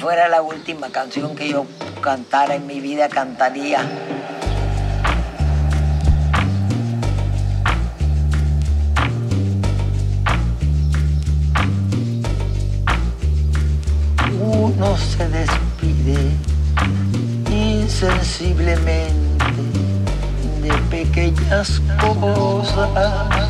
fuera la última canción que yo cantara en mi vida, cantaría. Uno se despide insensiblemente de pequeñas cosas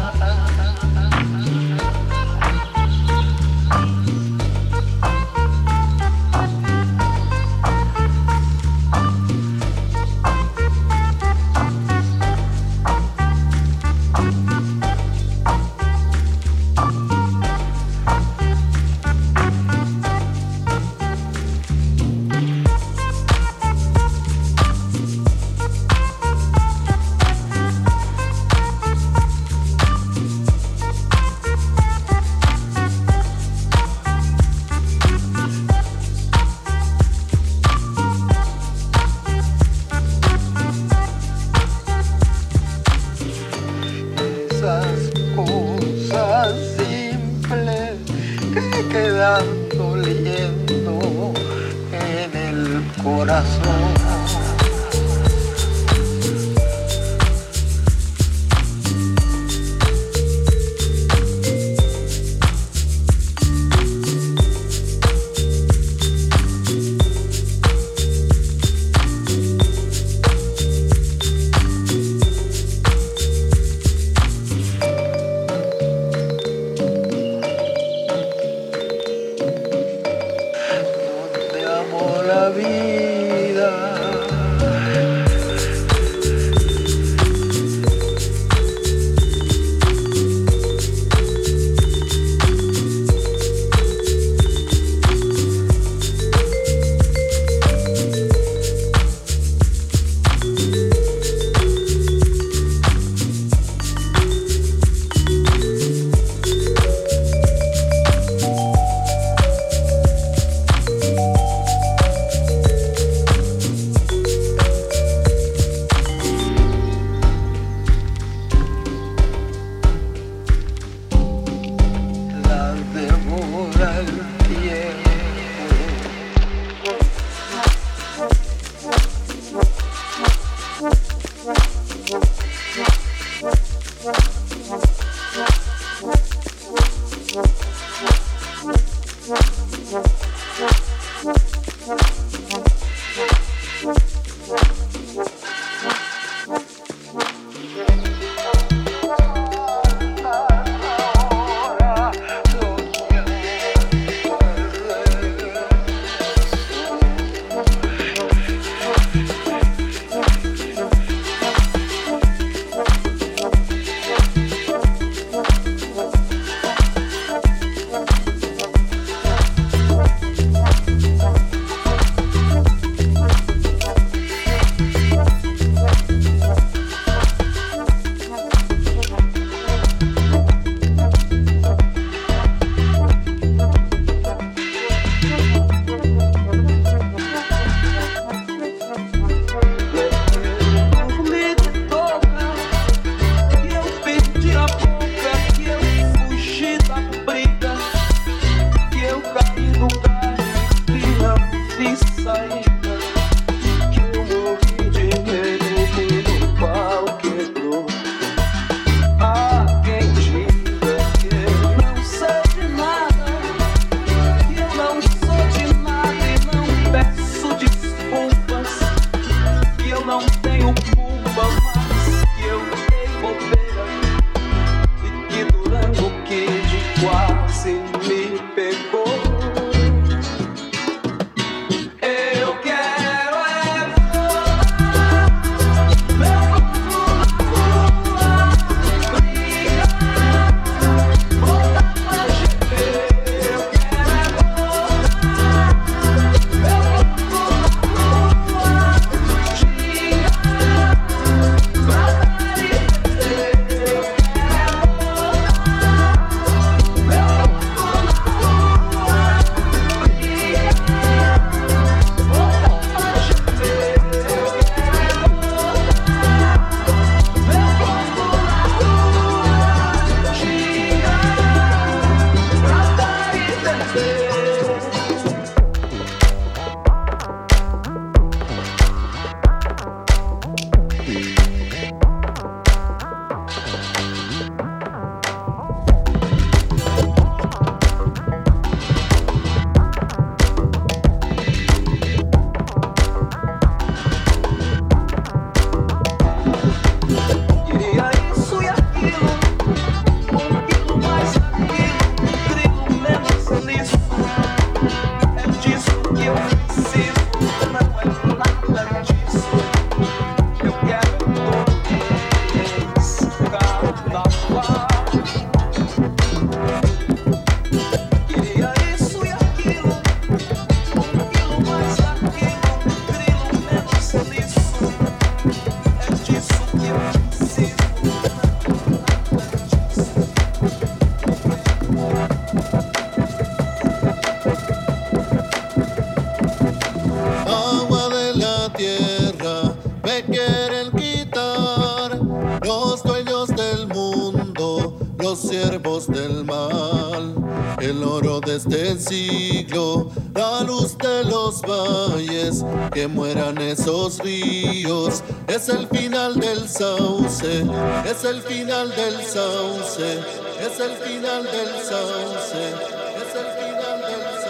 es el final del sauce, es el final del sauce.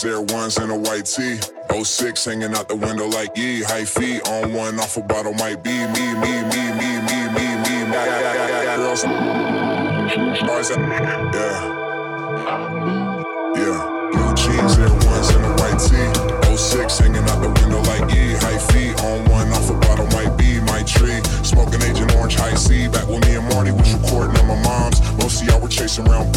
Jeans, Air Ones, and a white tee. 06 hanging out the window like ye. High feet on one, off a bottle might be me, me, me, me, me, me, me. me. Girls, boys, yeah. Yeah, blue jeans, Air Ones, and a white tee. 06 hanging out the window like ye. High feet on one, off a bottle might be my tree. Smoking Agent Orange High C. Back when me and Marty was recording at my mom's. Most of y'all were chasing around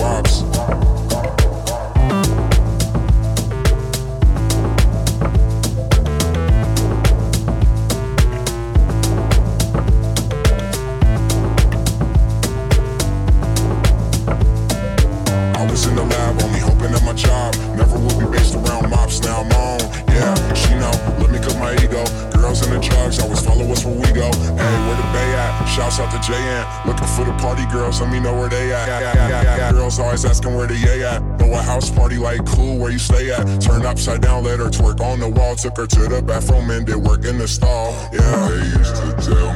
Took her to the bathroom and did work in the stall. Yeah, they used to tell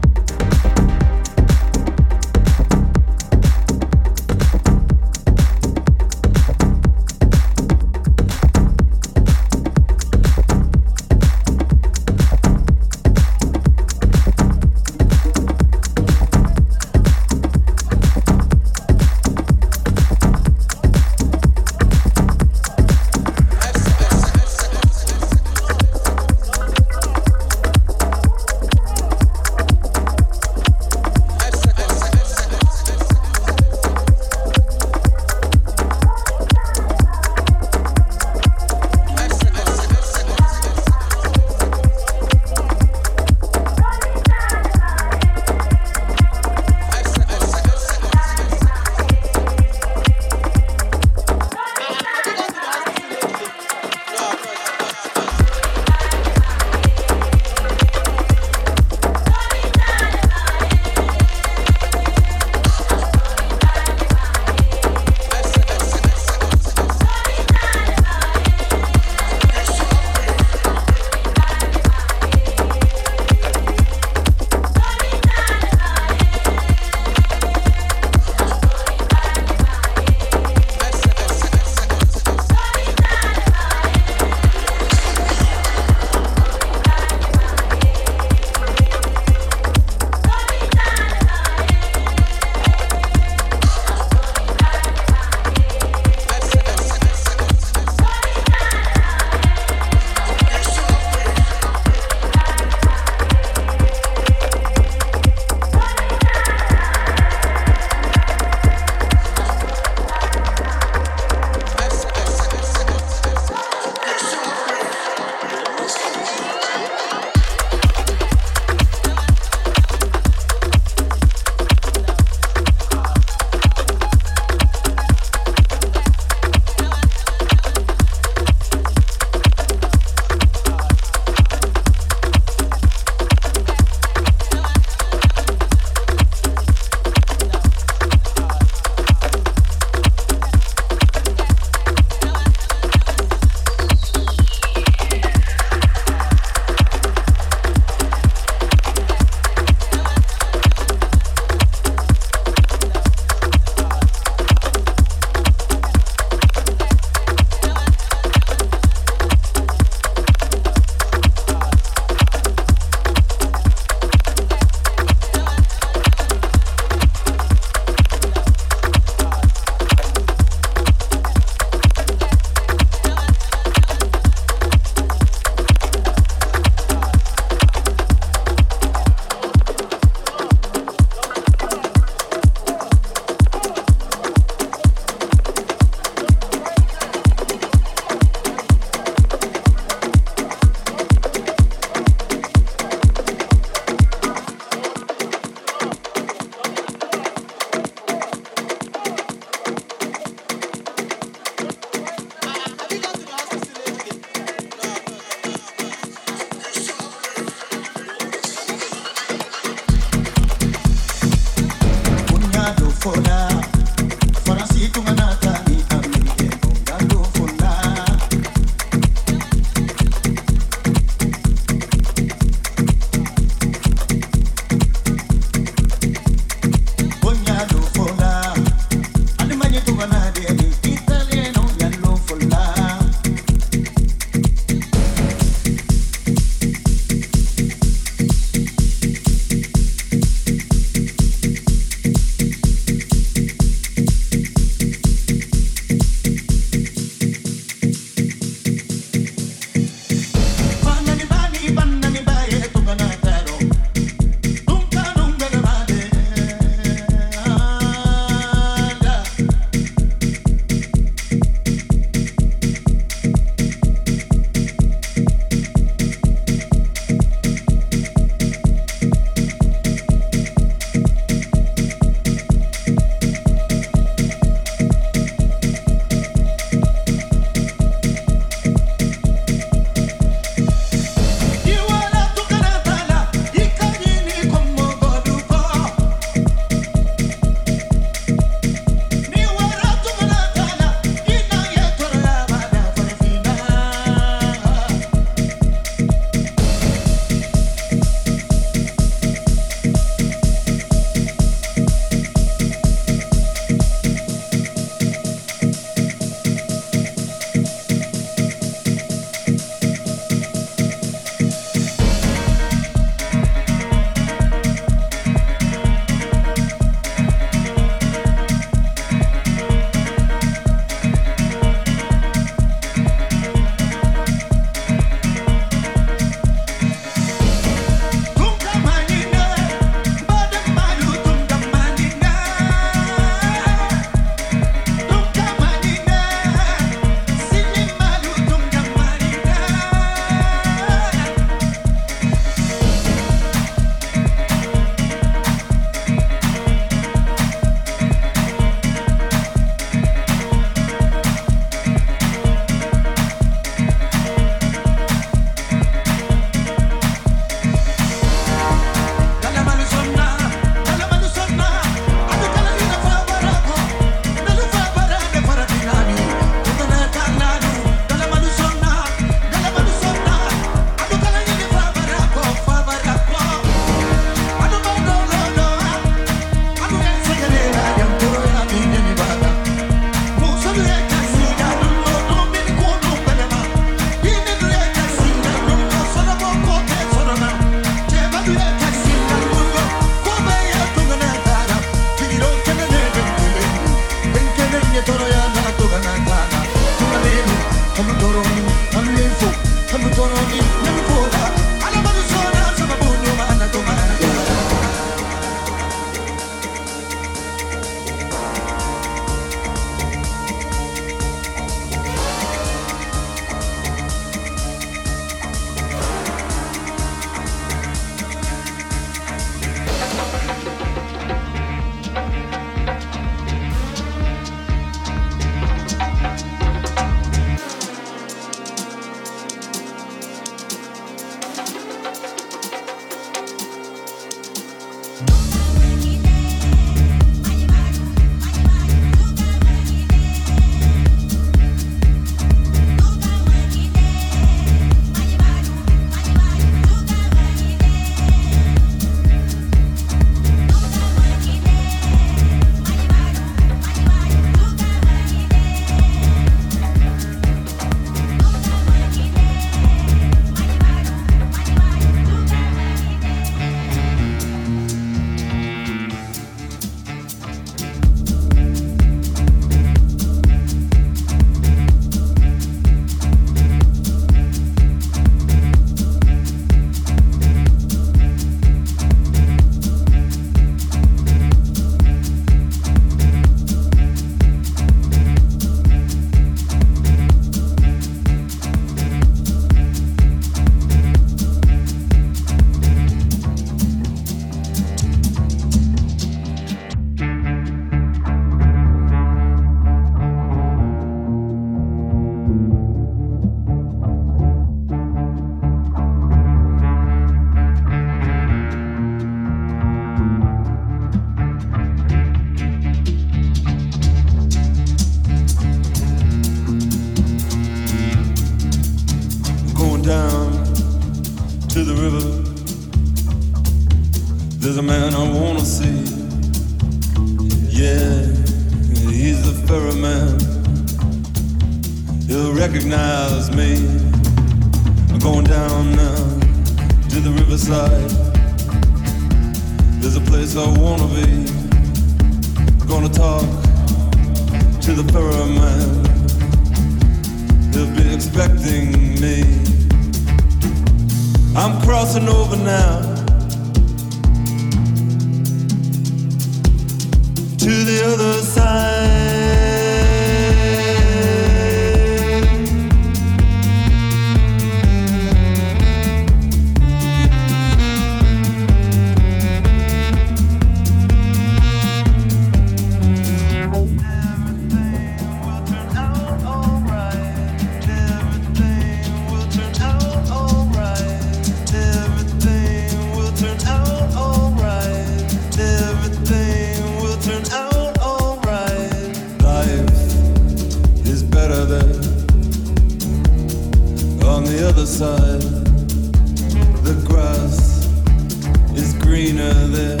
greener there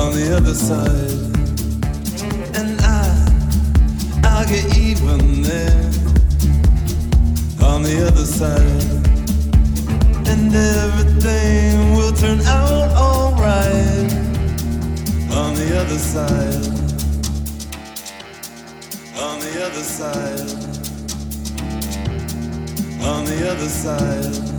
on the other side. And I, I'll get even there on the other side. And everything will turn out alright on the other side. On the other side. On the other side.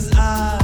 Cause I